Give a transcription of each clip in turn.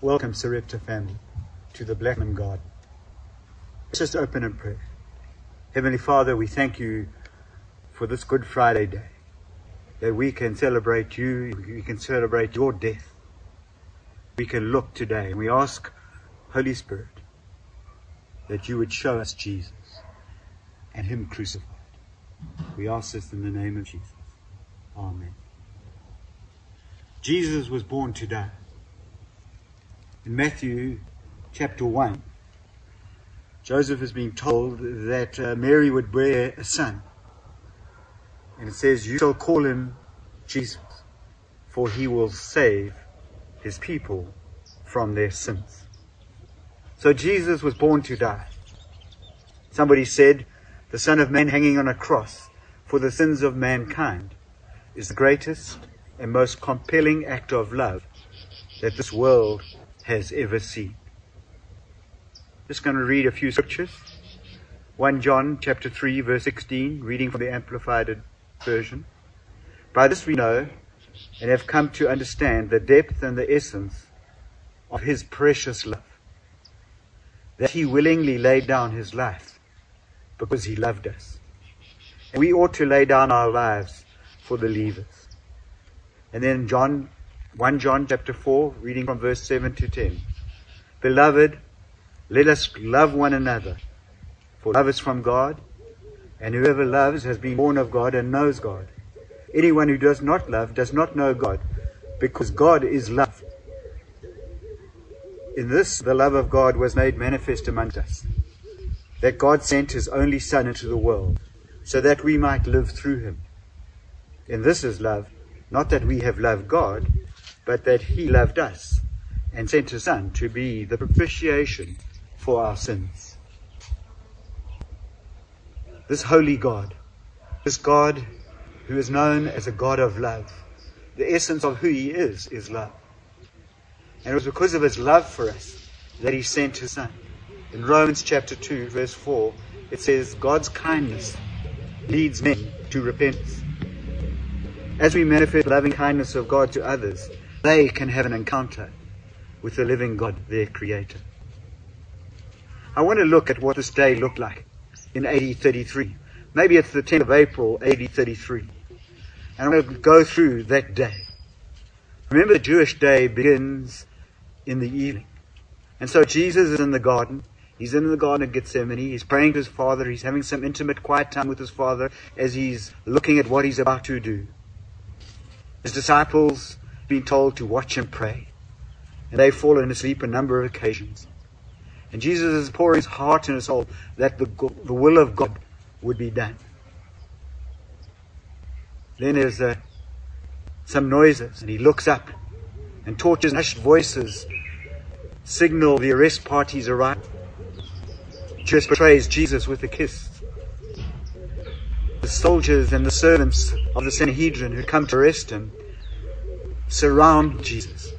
Welcome, Sarepta family, to the Blackman Garden. Let's just open in prayer. Heavenly Father, we thank you for this Good Friday day, that we can celebrate you, we can celebrate your death. We can look today, and we ask, Holy Spirit, that you would show us Jesus and Him crucified. We ask this in the name of Jesus. Amen. Jesus was born to die. In Matthew chapter 1, Joseph has been told that uh, Mary would bear a son. And it says, You shall call him Jesus, for he will save his people from their sins. So Jesus was born to die. Somebody said, the Son of Man hanging on a cross for the sins of mankind is the greatest and most compelling act of love that this world has ever seen. Just going to read a few scriptures. 1 John chapter 3 verse 16, reading from the Amplified Version. By this we know and have come to understand the depth and the essence of his precious love. That he willingly laid down his life because he loved us. And we ought to lay down our lives for the believers. And then John, 1 John chapter 4, reading from verse 7 to 10. Beloved, let us love one another, for love is from God, and whoever loves has been born of God and knows God. Anyone who does not love does not know God, because God is love. In this, the love of God was made manifest among us, that God sent his only Son into the world, so that we might live through him. In this is love, not that we have loved God, but that he loved us and sent his Son to be the propitiation for our sins. This holy God, this God who is known as a God of love, the essence of who he is, is love. And it was because of his love for us that he sent his Son. In Romans chapter 2, verse 4, it says, God's kindness leads men to repentance. As we manifest loving kindness of God to others, they can have an encounter with the living God, their Creator. I want to look at what this day looked like in AD 33. Maybe it's the 10th of April, AD 33. And I'm going to go through that day. Remember, the Jewish day begins in the evening. And so Jesus is in the garden. He's in the Garden of Gethsemane. He's praying to his Father. He's having some intimate, quiet time with his Father as he's looking at what he's about to do. His disciples been told to watch and pray. And they've fallen asleep a number of occasions. And Jesus is pouring his heart and his soul that the, the will of God would be done. Then there's uh, some noises, and he looks up, and torches and hushed voices signal the arrest party's arrival. Judas betrays Jesus with a kiss. The soldiers and the servants of the Sanhedrin who come to arrest him surround Jesus.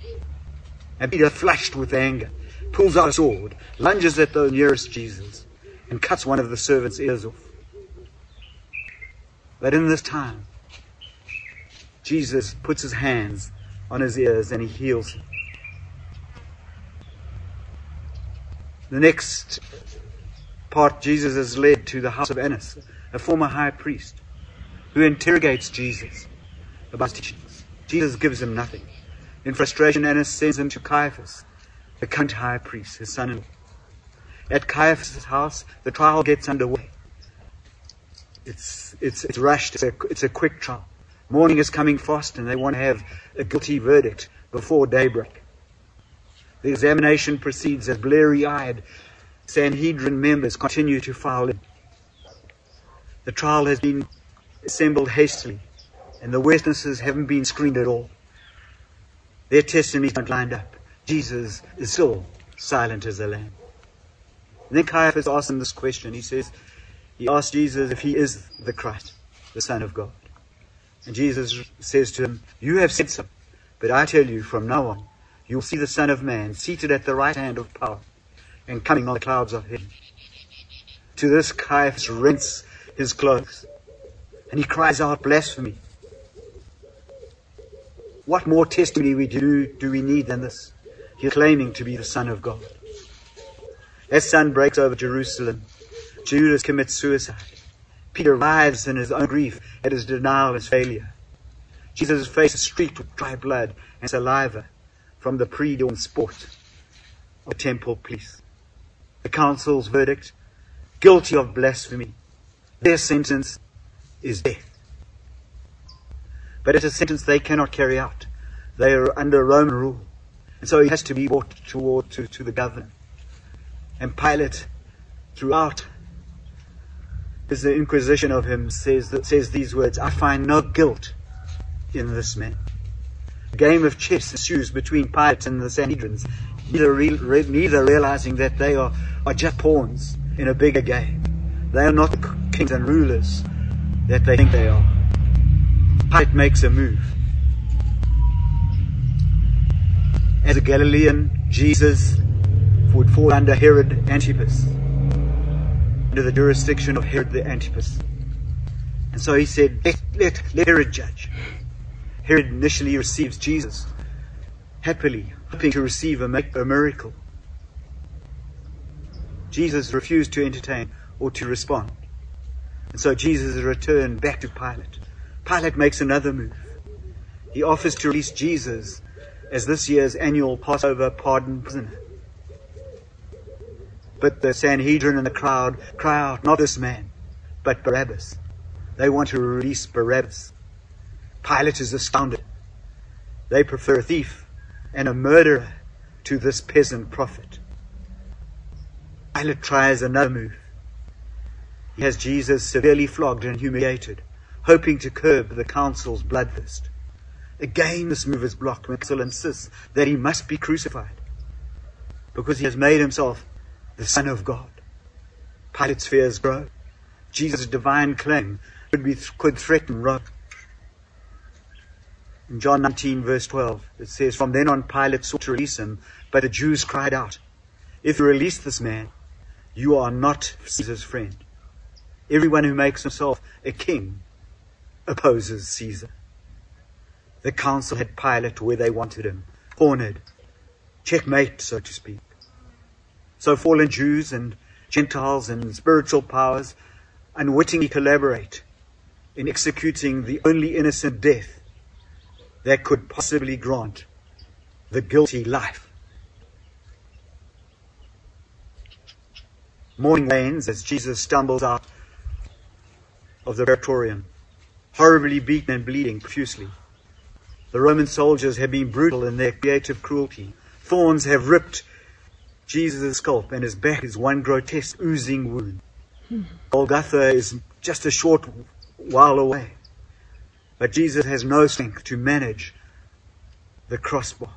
And Peter, flushed with anger, pulls out a sword, lunges at the nearest Jesus, and cuts one of the servants' ears off. But in this time, Jesus puts his hands on his ears and he heals him. The next part, Jesus is led to the house of Annas, a former high priest, who interrogates Jesus about teachings. Jesus gives him nothing. In frustration, Annas sends him to Caiaphas, the high priest, his son-in-law. At Caiaphas' house, the trial gets underway. It's, it's, it's rushed. It's a, it's a quick trial. Morning is coming fast and they want to have a guilty verdict before daybreak. The examination proceeds as bleary-eyed Sanhedrin members continue to file in. The trial has been assembled hastily and the witnesses haven't been screened at all. Their testimonies aren't lined up. Jesus is still silent as a lamb. And then Caiaphas asks him this question. He says, he asks Jesus if he is the Christ, the Son of God. And Jesus says to him, You have said so, but I tell you, from now on, you'll see the Son of Man seated at the right hand of power and coming on the clouds of heaven. To this Caiaphas rents his clothes and he cries out blasphemy. What more testimony we do, do we need than this? He is claiming to be the Son of God. As sun breaks over Jerusalem, Judas commits suicide. Peter writhes in his own grief at his denial and his failure. Jesus' face is streaked with dry blood and saliva from the pre-dawn sport of the temple police. The council's verdict, guilty of blasphemy. Their sentence is death. But it's a sentence they cannot carry out. They are under Roman rule. And so he has to be brought toward to, to the governor. And Pilate, throughout his inquisition of him, says, that, says these words, I find no guilt in this man. A game of chess ensues between Pilate and the Sanhedrins, neither, re, neither realizing that they are, are just pawns in a bigger game. They are not kings and rulers that they think they are. Pilate makes a move. As a Galilean, Jesus would fall under Herod Antipas, under the jurisdiction of Herod the Antipas. And so he said, let, let, let Herod judge. Herod initially receives Jesus happily, hoping to receive a, a miracle. Jesus refused to entertain or to respond. And so Jesus returned back to Pilate. Pilate makes another move. He offers to release Jesus as this year's annual Passover pardon prisoner. But the Sanhedrin and the crowd cry out, not this man, but Barabbas. They want to release Barabbas. Pilate is astounded. They prefer a thief and a murderer to this peasant prophet. Pilate tries another move. He has Jesus severely flogged and humiliated, hoping to curb the council's bloodthirst. Again, this move is blocked when council insists that he must be crucified because he has made himself the Son of God. Pilate's fears grow. Jesus' divine claim could, be, could threaten Rome. In John 19 verse 12, it says, From then on Pilate sought to release him, but the Jews cried out, If you release this man, you are not Caesar's friend. Everyone who makes himself a king opposes Caesar. The council had Pilate where they wanted him, cornered, checkmate, so to speak. So fallen Jews and Gentiles and spiritual powers unwittingly collaborate in executing the only innocent death that could possibly grant the guilty life. Morning rains as Jesus stumbles out of the praetorium, horribly beaten and bleeding profusely. The Roman soldiers have been brutal in their creative cruelty. Thorns have ripped Jesus' scalp and his back is one grotesque oozing wound. Hmm. Golgotha is just a short while away. But Jesus has no strength to manage the crossbar.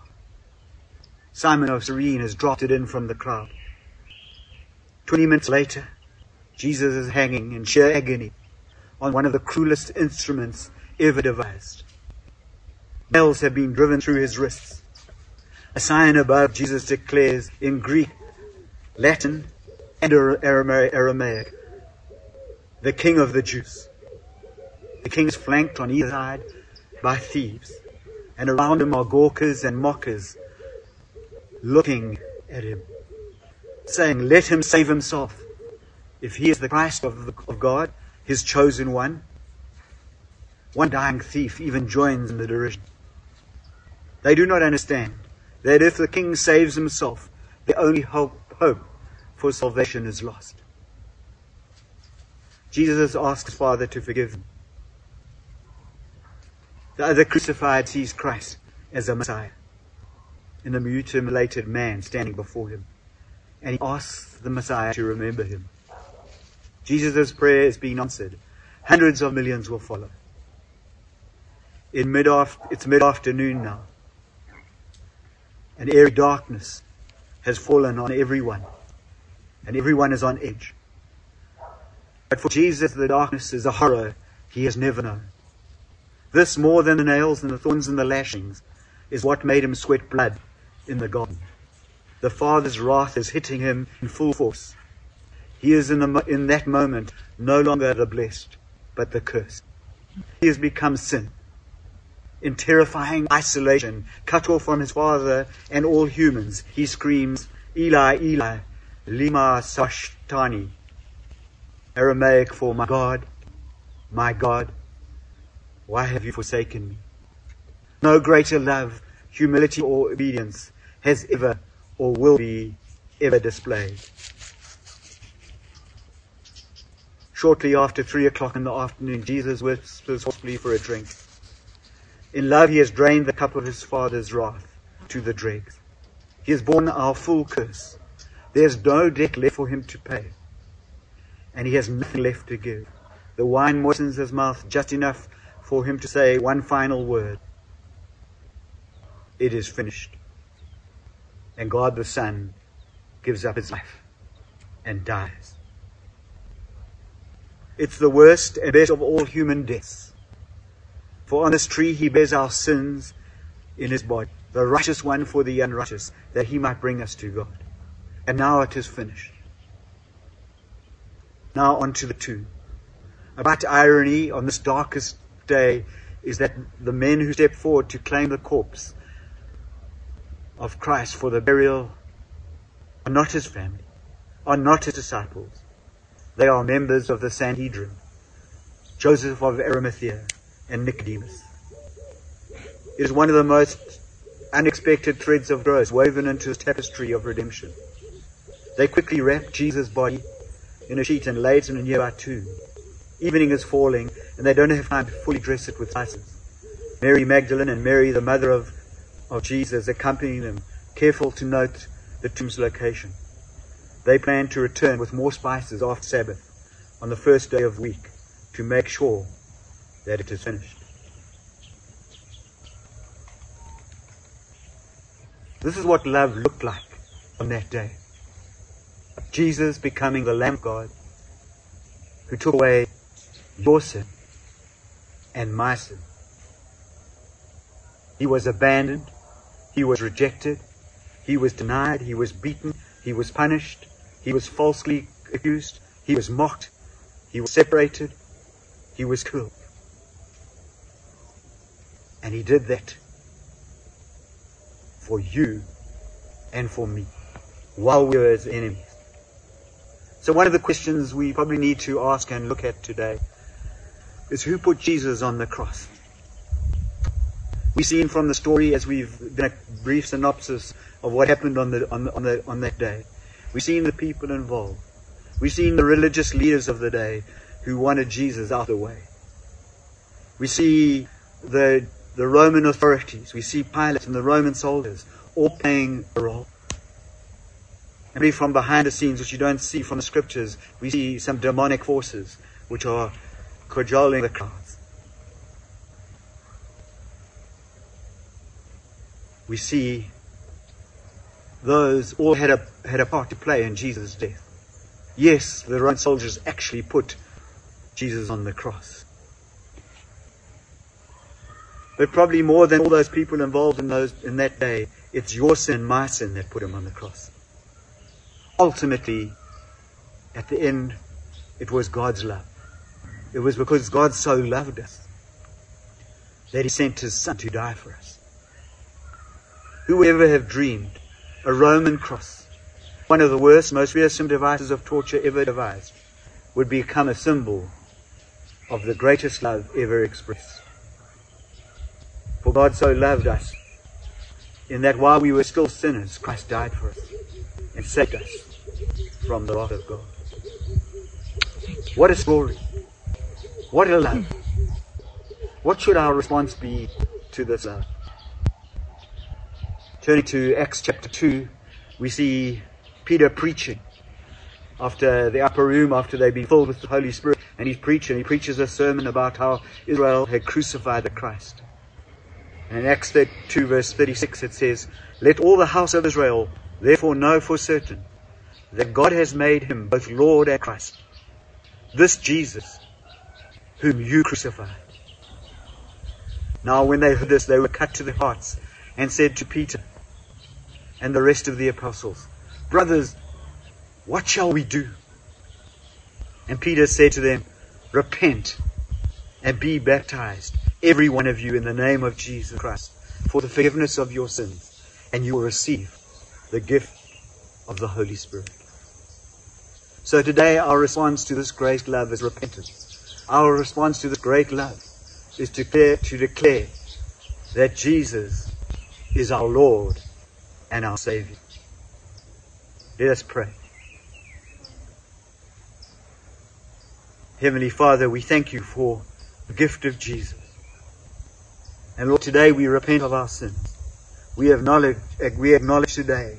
Simon of Cyrene has dropped it in from the crowd. Twenty minutes later, Jesus is hanging in sheer agony on one of the cruelest instruments ever devised. Nails have been driven through his wrists. A sign above Jesus declares in Greek, Latin, and Aramaic, the King of the Jews. The king is flanked on either side by thieves, and around him are gawkers and mockers looking at him, saying, Let him save himself. If he is the Christ of, the, of God, his chosen one, one dying thief even joins in the derision. They do not understand that if the king saves himself, the only hope, hope for salvation is lost. Jesus asks his Father to forgive him. The other crucified sees Christ as a Messiah in a mutilated man standing before him. And he asks the Messiah to remember him. Jesus' prayer is being answered. Hundreds of millions will follow. In mid it's mid-afternoon now. And airy darkness has fallen on everyone. And everyone is on edge. But for Jesus, the darkness is a horror he has never known. This, more than the nails and the thorns and the lashings, is what made him sweat blood in the garden. The Father's wrath is hitting him in full force. He is in, the, in that moment no longer the blessed, but the cursed. He has become sin. in terrifying isolation, cut off from his father and all humans, he screams, Eli, Eli, lima sabachthani, Aramaic for my God, my God, why have you forsaken me? No greater love, humility, or obedience has ever or will be ever displayed. Shortly after three o'clock in the afternoon, Jesus whispers hoarsely for a drink. In love, he has drained the cup of his Father's wrath to the dregs. He has borne our full curse. There's no debt left for him to pay. And he has nothing left to give. The wine moistens his mouth just enough for him to say one final word. It is finished. And God the Son gives up his life and dies. It's the worst and best of all human deaths. For on this tree he bears our sins in his body, the righteous one for the unrighteous, that he might bring us to God. And now it is finished. Now on to the tomb. About irony on this darkest day is that the men who step forward to claim the corpse of Christ for the burial are not his family, are not his disciples. They are members of the Sanhedrin, Joseph of Arimathea, and Nicodemus. It is one of the most unexpected threads of growth woven into the tapestry of redemption. They quickly wrap Jesus' body in a sheet and lay it in a nearby tomb. Evening is falling, and they don't have time to fully dress it with spices. Mary Magdalene and Mary, the mother of, of Jesus, accompany them, careful to note the tomb's location. They plan to return with more spices after Sabbath on the first day of week to make sure that it is finished. This is what love looked like on that day. Jesus becoming the Lamb of God who took away your sin and my sin. He was abandoned. He was rejected. He was denied. He was beaten. He was punished. He was falsely accused. He was mocked. He was separated. He was killed. And he did that for you and for me while we were his enemies. So one of the questions we probably need to ask and look at today is who put Jesus on the cross? We've seen from the story as we've done a brief synopsis of what happened on the, on the, on the, on that day. We've seen the people involved. We've seen the religious leaders of the day who wanted Jesus out of the way. We see the the Roman authorities. We see Pilate and the Roman soldiers all playing a role. Maybe from behind the scenes, which you don't see from the scriptures, we see some demonic forces which are cajoling the crowds. We see those all had a, had a part to play in Jesus' death. Yes, the Roman soldiers actually put Jesus on the cross. But probably more than all those people involved in those in that day, it's your sin, my sin that put him on the cross. Ultimately, at the end, it was God's love. It was because God so loved us that he sent his son to die for us. Who would ever have dreamed a Roman cross, one of the worst, most fearsome devices of torture ever devised, would become a symbol of the greatest love ever expressed? For God so loved us, in that while we were still sinners, Christ died for us and saved us from the wrath of God. What a story. What a love. What should our response be to this love? Turning to Acts chapter 2, we see Peter preaching after the upper room, after they've been filled with the Holy Spirit, and he's preaching. He preaches a sermon about how Israel had crucified the Christ. And in Acts 2 verse 36 it says, Let all the house of Israel therefore know for certain that God has made him both Lord and Christ. This Jesus, whom you crucified. Now when they heard this, they were cut to their hearts and said to Peter and the rest of the apostles, Brothers, what shall we do? And Peter said to them, Repent and be baptized, every one of you in the name of Jesus Christ for the forgiveness of your sins, and you will receive the gift of the Holy Spirit. So today our response to this great love is repentance. Our response to this great love is to declare, to declare that Jesus is our Lord and our Savior. Let us pray. Heavenly Father, we thank you for the gift of Jesus. And Lord, today we repent of our sins. We acknowledge, we acknowledge today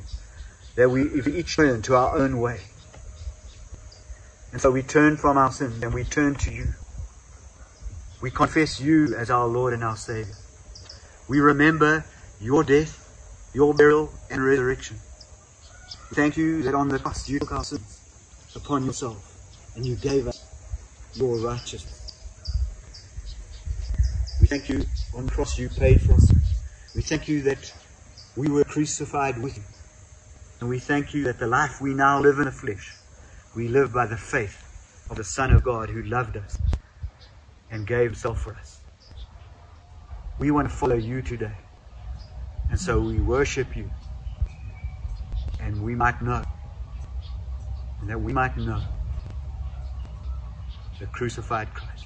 that we each turn to our own way. And so we turn from our sins and we turn to you. We confess you as our Lord and our Savior. We remember your death, your burial, and resurrection. We thank you that on the cross you took our sins upon yourself and you gave us your righteousness. We thank you on the cross you paid for us. We thank you that we were crucified with you. And we thank you that the life we now live in the flesh, we live by the faith of the Son of God who loved us and gave himself for us. We want to follow you today. And so we worship you. And we might know. And that we might know the crucified Christ.